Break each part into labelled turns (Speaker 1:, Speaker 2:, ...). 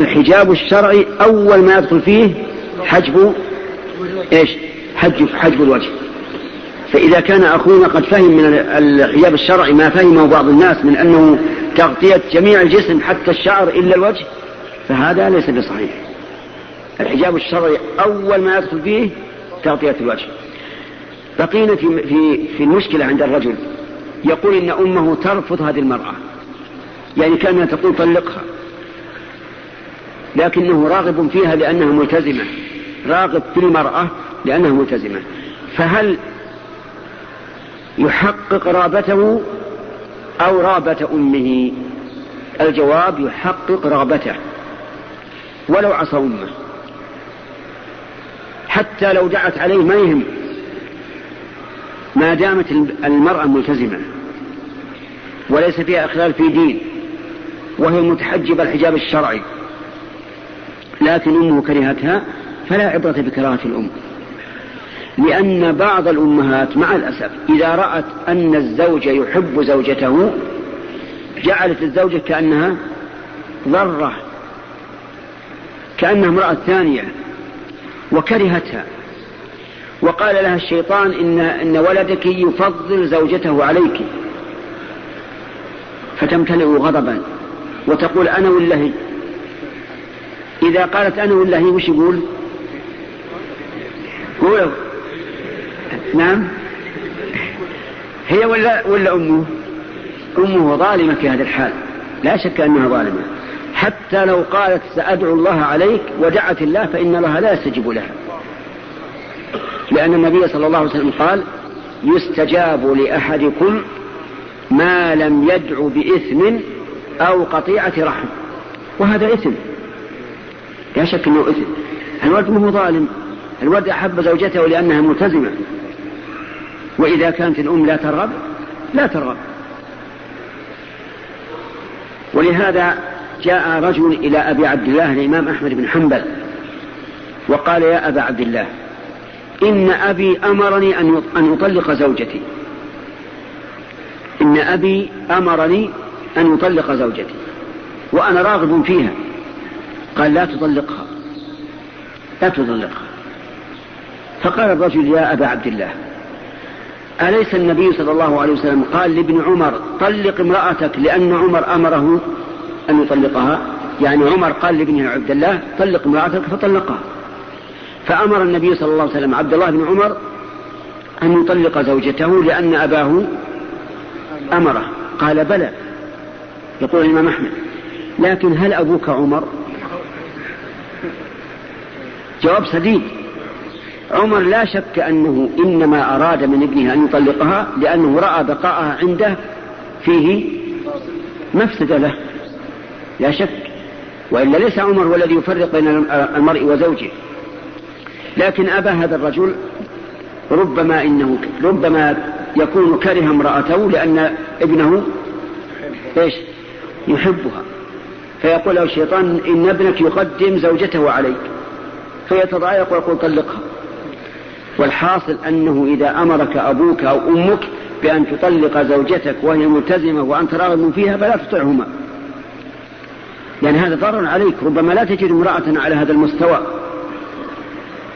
Speaker 1: الحجاب الشرعي أول ما يدخل فيه حجب إيش؟ حجب, حجب الوجه. فإذا كان أخونا قد فهم من الحجاب الشرعي ما فهمه بعض الناس من أنه تغطية جميع الجسم حتى الشعر إلا الوجه فهذا ليس بصحيح. الحجاب الشرعي أول ما يدخل فيه تغطية الوجه. بقينا في, في, في المشكلة عند الرجل. يقول إن أمه ترفض هذه المرأة. يعني كأنها تقول طلقها. لكنه راغب فيها لأنها ملتزمة. راغب في المرأة لأنها ملتزمة. فهل يحقق رابته أو رابة أمه؟ الجواب يحقق رغبته. ولو عصى أمه. حتى لو دعت عليه ما يهم. ما دامت المرأة ملتزمة. وليس فيها إخلال في دين. وهي متحجبة الحجاب الشرعي. لكن أمه كرهتها فلا عبرة بكراهة الأم. لأن بعض الأمهات مع الأسف إذا رأت أن الزوج يحب زوجته جعلت الزوجة كأنها ضرة كأنها امرأة ثانية وكرهتها. وقال لها الشيطان إن, إن ولدك يفضل زوجته عليك. فتمتلئ غضبا وتقول أنا والله إذا قالت أنا والله وش يقول؟ هو نعم. هي ولا ولا أمه؟ أمه ظالمة في هذا الحال. لا شك أنها ظالمة. حتى لو قالت سأدعو الله عليك ودعت الله فإن الله لا يستجيب لها. لأن النبي صلى الله عليه وسلم قال يستجاب لأحدكم ما لم يدعو بإثم أو قطيعة رحم. وهذا إثم. لا شك أنه إثم. الولد مو ظالم. الولد أحب زوجته لأنها ملتزمة. وإذا كانت الأم لا ترغب لا ترغب. ولهذا جاء رجل إلى أبي عبد الله الإمام أحمد بن حنبل وقال يا أبا عبد الله إن أبي أمرني أن أطلق زوجتي. إن أبي أمرني أن أطلق زوجتي. وأنا راغب فيها. قال لا تطلقها. لا تطلقها. فقال الرجل يا أبا عبد الله أليس النبي صلى الله عليه وسلم قال لابن عمر طلق امرأتك لأن عمر أمره أن يطلقها؟ يعني عمر قال لابن عبد الله طلق امرأتك فطلقها. فأمر النبي صلى الله عليه وسلم عبد الله بن عمر أن يطلق زوجته لأن أباه أمره. قال بلى يقول الإمام أحمد لكن هل أبوك عمر؟ جواب سديد. عمر لا شك أنه إنما أراد من ابنه أن يطلقها لأنه رأى بقاءها عنده فيه مفسدة له. لا شك. وإلا ليس عمر هو الذي يفرق بين المرء وزوجه. لكن أبى هذا الرجل ربما إنه ربما يكون كره امرأته لأن ابنه إيش؟ يحبها. فيقول له الشيطان إن ابنك يقدم زوجته عليك. فيتضايق ويقول طلقها. والحاصل أنه إذا أمرك أبوك أو أمك بأن تطلق زوجتك وهي ملتزمة وأنت راغب فيها فلا تطعهما. لأن هذا ضرر عليك ربما لا تجد امرأة على هذا المستوى.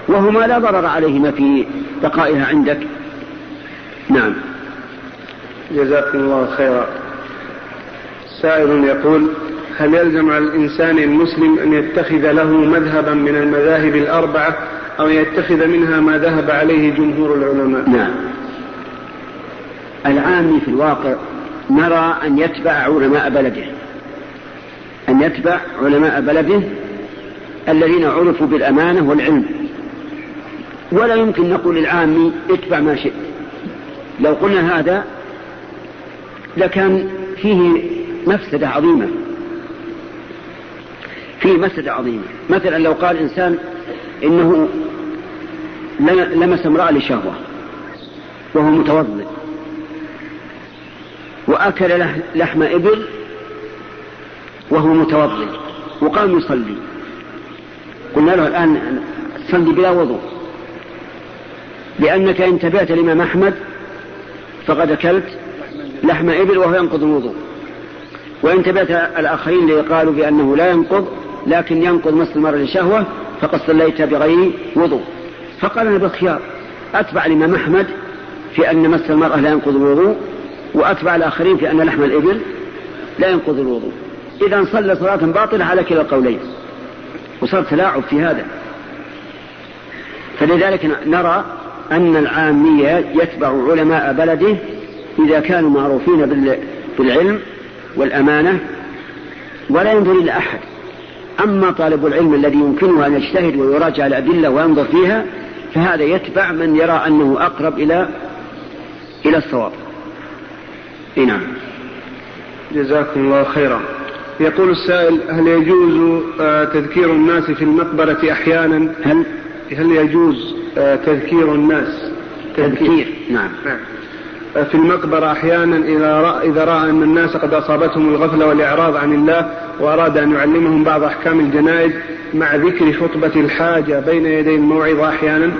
Speaker 1: وهما لا ضرر عليهما في بقائها عندك. نعم.
Speaker 2: جزاكم الله خيرا. سائل يقول هل يلزم على الإنسان المسلم أن يتخذ له مذهبا من المذاهب الأربعة أو يتخذ منها ما ذهب عليه جمهور العلماء؟
Speaker 1: نعم. العامي في الواقع نرى أن يتبع علماء بلده. أن يتبع علماء بلده الذين عرفوا بالأمانة والعلم. ولا يمكن نقول للعامي اتبع ما شئت. لو قلنا هذا لكان فيه مفسدة عظيمة. فيه مفسدة عظيمة مثلا لو قال إنسان إنه لمس امرأة لشهوة وهو متوضئ وأكل لحم إبل وهو متوضئ وقام يصلي. قلنا له الآن صلي بلا وضوء. لأنك إن تبعت الإمام أحمد فقد أكلت لحم إبل وهو ينقض الوضوء. وإن تبعت الآخرين اللي قالوا بأنه لا ينقض لكن ينقض مس المرأة لشهوة فقد صليت بغير وضوء. فقال أنا بالخيار أتبع الإمام أحمد في أن مس المرأة لا ينقض الوضوء وأتبع الآخرين في أن لحم الإبل لا ينقض الوضوء. إذا صلى صلاة باطلة على كلا القولين وصار تلاعب في هذا. فلذلك نرى أن العامية يتبع علماء بلده إذا كانوا معروفين بالعلم والأمانة ولا ينظر إلى أحد. أما طالب العلم الذي يمكنه أن يجتهد ويراجع الأدلة وينظر فيها فهذا يتبع من يرى أنه أقرب إلى إلى الصواب. نعم.
Speaker 2: جزاكم الله خيرا. يقول السائل هل يجوز آه، تذكير الناس في المقبرة أحيانا؟
Speaker 1: هل؟
Speaker 2: هل يجوز آه، تذكير الناس؟
Speaker 1: تذكير نعم, نعم.
Speaker 2: آه، في المقبرة أحيانا إذا رأى, إذا رأى أن الناس قد أصابتهم الغفلة والإعراض عن الله وأراد أن يعلمهم بعض أحكام الجنائز مع ذكر خطبة الحاجة بين يدي الموعظة أحيانا.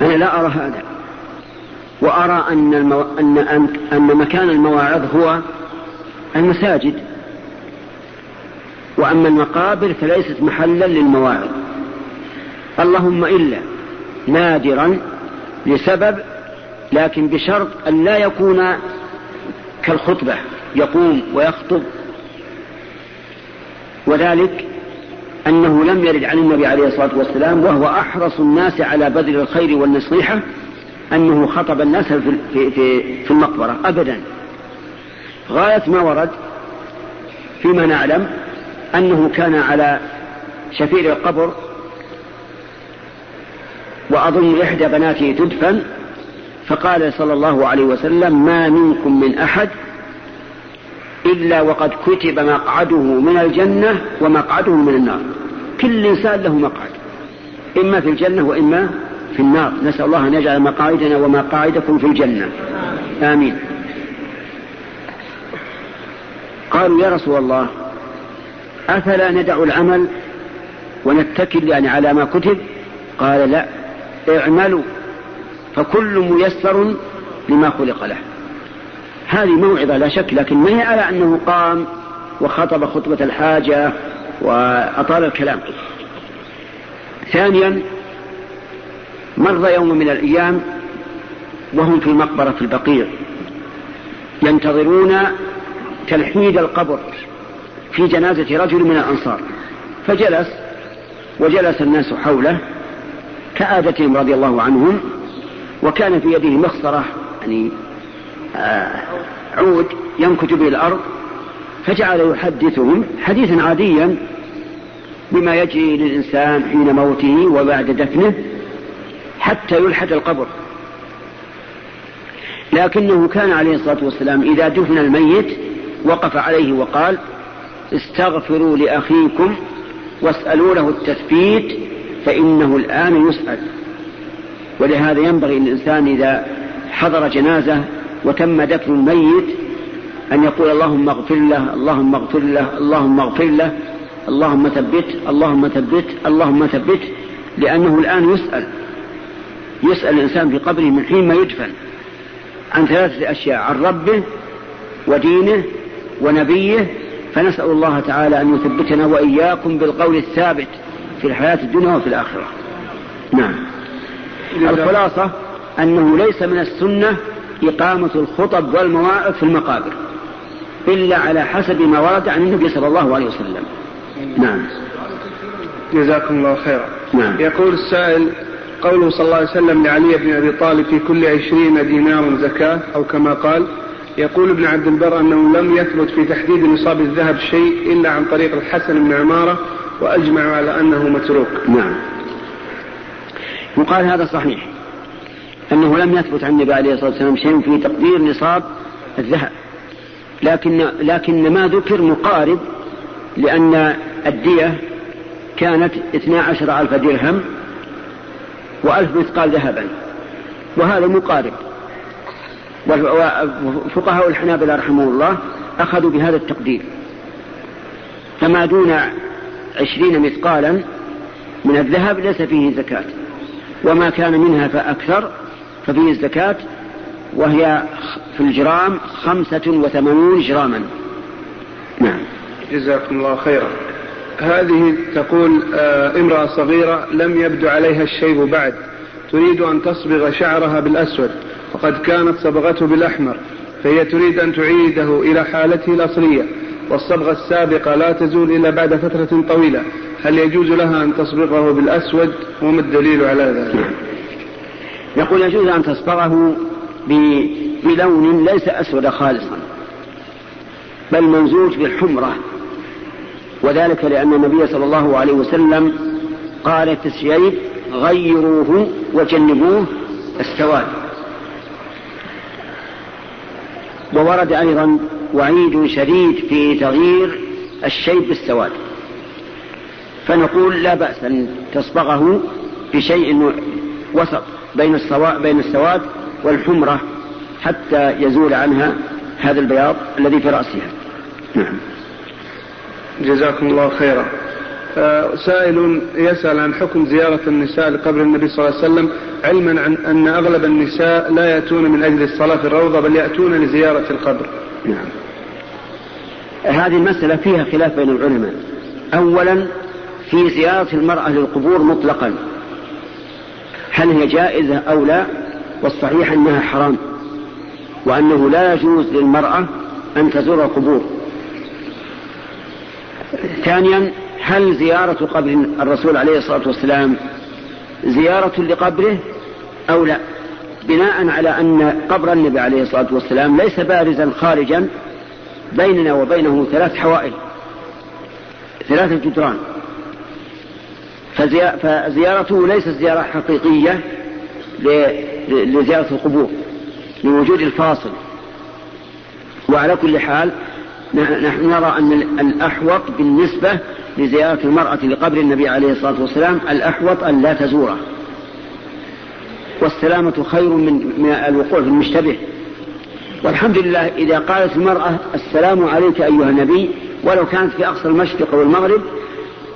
Speaker 1: أنا لا أرى هذا. وأرى أن, المو... أن... أن... أن مكان المواعظ هو المساجد. وأما المقابر فليست محلا للمواعظ. اللهم إلا نادرا لسبب لكن بشرط أن لا يكون كالخطبة يقوم ويخطب وذلك أنه لم يرد عن النبي عليه الصلاة والسلام وهو أحرص الناس على بذل الخير والنصيحة أنه خطب الناس في, في, في, في المقبرة أبدا. غاية ما ورد فيما نعلم أنه كان على شفير القبر وأظن إحدى بناته تدفن فقال صلى الله عليه وسلم ما منكم من أحد إلا وقد كتب مقعده من الجنة ومقعده من النار. كل إنسان له مقعد إما في الجنة وإما في النار. نسأل الله أن يجعل مقاعدنا ومقاعدكم في الجنة. آمين. قالوا يا رسول الله أفلا ندع العمل ونتكل يعني على ما كتب؟ قال لا اعملوا فكل ميسر لما خلق له. هذه موعظة لا شك لكن ما هي على أنه قام وخطب خطبة الحاجة وأطال الكلام. ثانيا مر يوم من الأيام وهم في المقبرة في البقيع ينتظرون تلحيد القبر في جنازة رجل من الأنصار. فجلس وجلس الناس حوله كعادتهم رضي الله عنهم وكان في يده مخصرة يعني عود ينكت به الأرض فجعل يحدثهم حديثا عاديا بما يجري للإنسان حين موته وبعد دفنه حتى يلحد القبر. لكنه كان عليه الصلاة والسلام إذا دفن الميت وقف عليه وقال استغفروا لأخيكم واسألوا له التثبيت فإنه الآن يسأل. ولهذا ينبغي للإنسان إذا حضر جنازة وتم دفن الميت أن يقول اللهم اغفر له اللهم اغفر له اللهم اغفر له اللهم ثبت اللهم ثبت اللهم ثبت لأنه الآن يسأل يسأل الإنسان في قبره من حين ما يدفن عن ثلاثة أشياء عن ربه ودينه ونبيه فنسأل الله تعالى أن يثبتنا وإياكم بالقول الثابت في الحياة الدنيا وفي الآخرة. نعم. الخلاصة أنه ليس من السنة إقامة الخطب والمواعظ في المقابر إلا على حسب ما ورد عن النبي صلى الله عليه وسلم. نعم.
Speaker 2: جزاكم الله خيرا.
Speaker 1: نعم.
Speaker 2: يقول السائل قوله صلى الله عليه وسلم لعلي بن أبي طالب في كل عشرين دينار زكاة أو كما قال يقول ابن عبد البر أنه لم يثبت في تحديد نصاب الذهب شيء إلا عن طريق الحسن بن عمارة وأجمعوا على أنه متروك.
Speaker 1: نعم. يقال هذا صحيح. أنه لم يثبت عن النبي عليه الصلاة والسلام شيء في تقدير نصاب الذهب. لكن لكن ما ذكر مقارب لأن الدية كانت اثنا عشر ألف درهم وألف مثقال ذهبا. وهذا مقارب. وفقهاء الحنابلة رحمه الله أخذوا بهذا التقدير. فما دون عشرين مثقالا من الذهب ليس فيه زكاة. وما كان منها فأكثر ففيه الزكاة وهي في الجرام خمسة وثمانون جراما. نعم.
Speaker 2: جزاكم الله خيرا. هذه تقول آه، امرأة صغيرة لم يبدو عليها الشيب بعد تريد أن تصبغ شعرها بالأسود وقد كانت صبغته بالأحمر فهي تريد أن تعيده إلى حالته الأصلية والصبغة السابقة لا تزول إلا بعد فترة طويلة هل يجوز لها أن تصبغه بالأسود؟ وما الدليل على ذلك؟
Speaker 1: يقول يجوز أن تصبغه بلون ليس أسود خالصا بل منزوج بالحمرة. وذلك لأن النبي صلى الله عليه وسلم قال في الشيب غيروه وجنبوه السواد وورد أيضا وعيد شديد في تغيير الشيب بالسواد. فنقول لا بأس أن تصبغه بشيء وسط. بين السواد بين السواد والحمرة حتى يزول عنها هذا البياض الذي في رأسها. نعم.
Speaker 2: جزاكم الله خيرا. آه، سائل يسأل عن حكم زيارة النساء لقبر النبي صلى الله عليه وسلم علما عن أن أغلب النساء لا يأتون من أجل الصلاة في الروضة بل يأتون لزيارة القبر.
Speaker 1: نعم. هذه المسألة فيها خلاف بين العلماء. أولا في زيارة المرأة للقبور مطلقا. هل هي جائزة أو لا والصحيح أنها حرام وأنه لا يجوز للمرأة أن تزور القبور ثانيا هل زيارة قبر الرسول عليه الصلاة والسلام زيارة لقبره أو لا؟ بناء على أن قبر النبي عليه الصلاة والسلام ليس بارزا خارجا بيننا وبينه ثلاث حوائل ثلاثة جدران. فزيارته ليست زيارة حقيقية لزيارة القبور لوجود الفاصل. وعلى كل حال نحن نرى أن الأحوط بالنسبة لزيارة المرأة لقبر النبي عليه الصلاة والسلام الأحوط أن لا تزوره. والسلامة خير من, من الوقوع في المشتبه. والحمد لله إذا قالت المرأة السلام عليك أيها النبي ولو كانت في أقصى المشرق والمغرب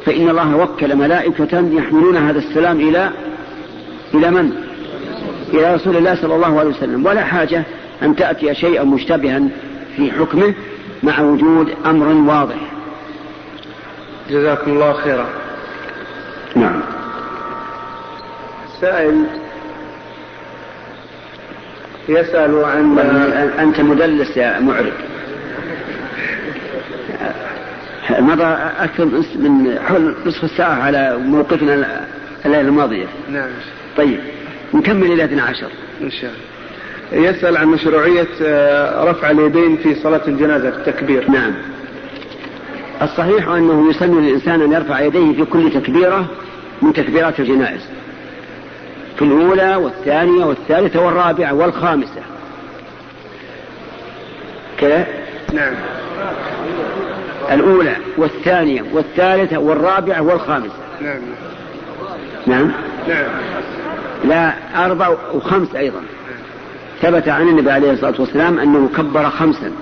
Speaker 1: فإن الله وكل ملائكة يحملون هذا السلام إلى إلى من؟ إلى رسول الله صلى الله عليه وسلم. ولا حاجة أن تأتي شيئا مشتبها في حكمه مع وجود أمر واضح.
Speaker 2: جزاكم الله خيرا.
Speaker 1: نعم.
Speaker 2: سائل يسأل عن
Speaker 1: أنت مدلس يا معرب مضى أكثر من حول نصف الساعة على موقفنا الليلة الماضية.
Speaker 2: نعم.
Speaker 1: طيب. نكمل إلى 12
Speaker 2: إن شاء الله. يسأل عن مشروعية آه، رفع اليدين في صلاة الجنازة في التكبير.
Speaker 1: نعم. الصحيح أنه يسن للإنسان أن يرفع يديه في كل تكبيرة من تكبيرات الجنائز. في الأولى والثانية والثالثة والرابعة والخامسة. كذا؟
Speaker 2: نعم.
Speaker 1: الأولى والثانية والثالثة والرابعة والخامسة.
Speaker 2: نعم.
Speaker 1: نعم؟
Speaker 2: نعم.
Speaker 1: لا أربع وخمس أيضا. ثبت عن النبي عليه الصلاة والسلام أنه كبر خمسا.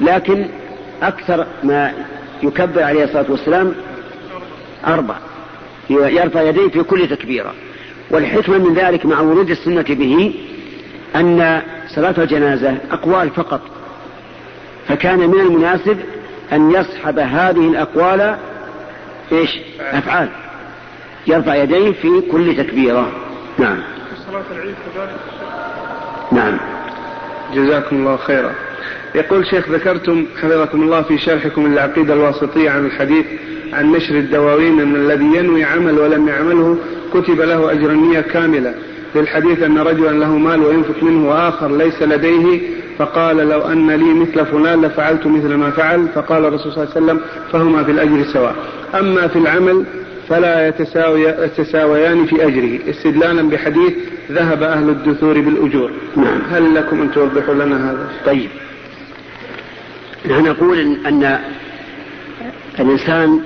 Speaker 1: لكن أكثر ما يكبر عليه الصلاة والسلام أربع. يرفع يديه في كل تكبيرة. والحكمة من ذلك مع ورود السنة به أن صلاة الجنازة أقوال فقط. فكان من المناسب أن يصحب هذه الأقوال إيش؟ أفعال. يرفع يديه في كل تكبيرة. نعم.
Speaker 2: صلاة العيد كذلك.
Speaker 1: نعم.
Speaker 2: جزاكم الله خيرا. يقول شيخ ذكرتم حفظكم الله في شرحكم العقيدة الواسطية عن الحديث عن نشر الدواوين أن الذي ينوي عمل ولم يعمله كتب له أجر النية كاملة. للحديث أن رجلا له مال وينفق منه وآخر ليس لديه فقال لو أن لي مثل فلان لفعلت مثل ما فعل فقال الرسول صلى الله عليه وسلم فهما في الأجر سواء. أما في العمل فلا يتساويان في أجره. استدلالا بحديث ذهب أهل الدثور بالأجور.
Speaker 1: نعم.
Speaker 2: هل لكم أن توضحوا لنا هذا؟
Speaker 1: طيب. نحن نقول أن الإنسان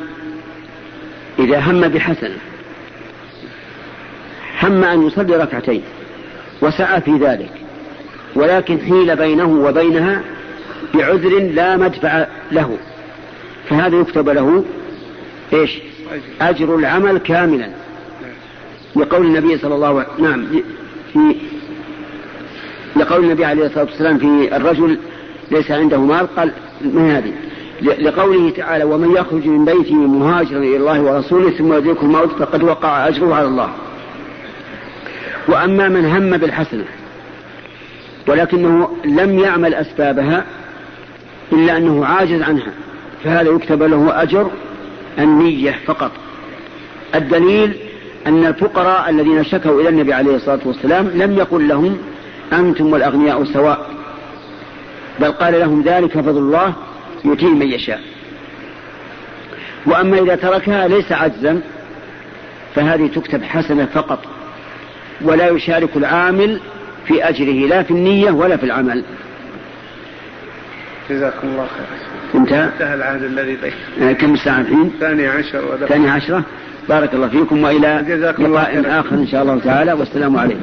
Speaker 1: إذا هم بحسنة هم أن يصلي ركعتين وسعى في ذلك ولكن حيل بينه وبينها بعذر لا مدفع له. فهذا يكتب له إيش؟ أجر العمل كاملا. لقول النبي صلى الله عليه وسلم نعم في لقول النبي عليه الصلاة والسلام في الرجل ليس عنده مال قال ما هذه؟ لقوله تعالى ومن يخرج من بيته مهاجرا إلى الله ورسوله ثم يدركه الموت فقد وقع أجره على الله. وأما من هم بالحسنة ولكنه لم يعمل أسبابها إلا أنه عاجز عنها فهذا يكتب له أجر النية فقط. الدليل أن الفقراء الذين شكوا إلى النبي عليه الصلاة والسلام لم يقل لهم أنتم والأغنياء سواء بل قال لهم ذلك فضل الله يؤتيه من يشاء. وأما إذا تركها ليس عجزا فهذه تكتب حسنة فقط ولا يشارك العامل في أجره لا في النية ولا في العمل.
Speaker 2: جزاكم الله خير
Speaker 1: انتهى؟
Speaker 2: انتهى العهد الذي بين
Speaker 1: آه كم الساعة الحين؟
Speaker 2: الثانية عشر
Speaker 1: الثانية عشرة؟ بارك الله فيكم وإلى لقاء آخر إن شاء الله تعالى والسلام عليكم.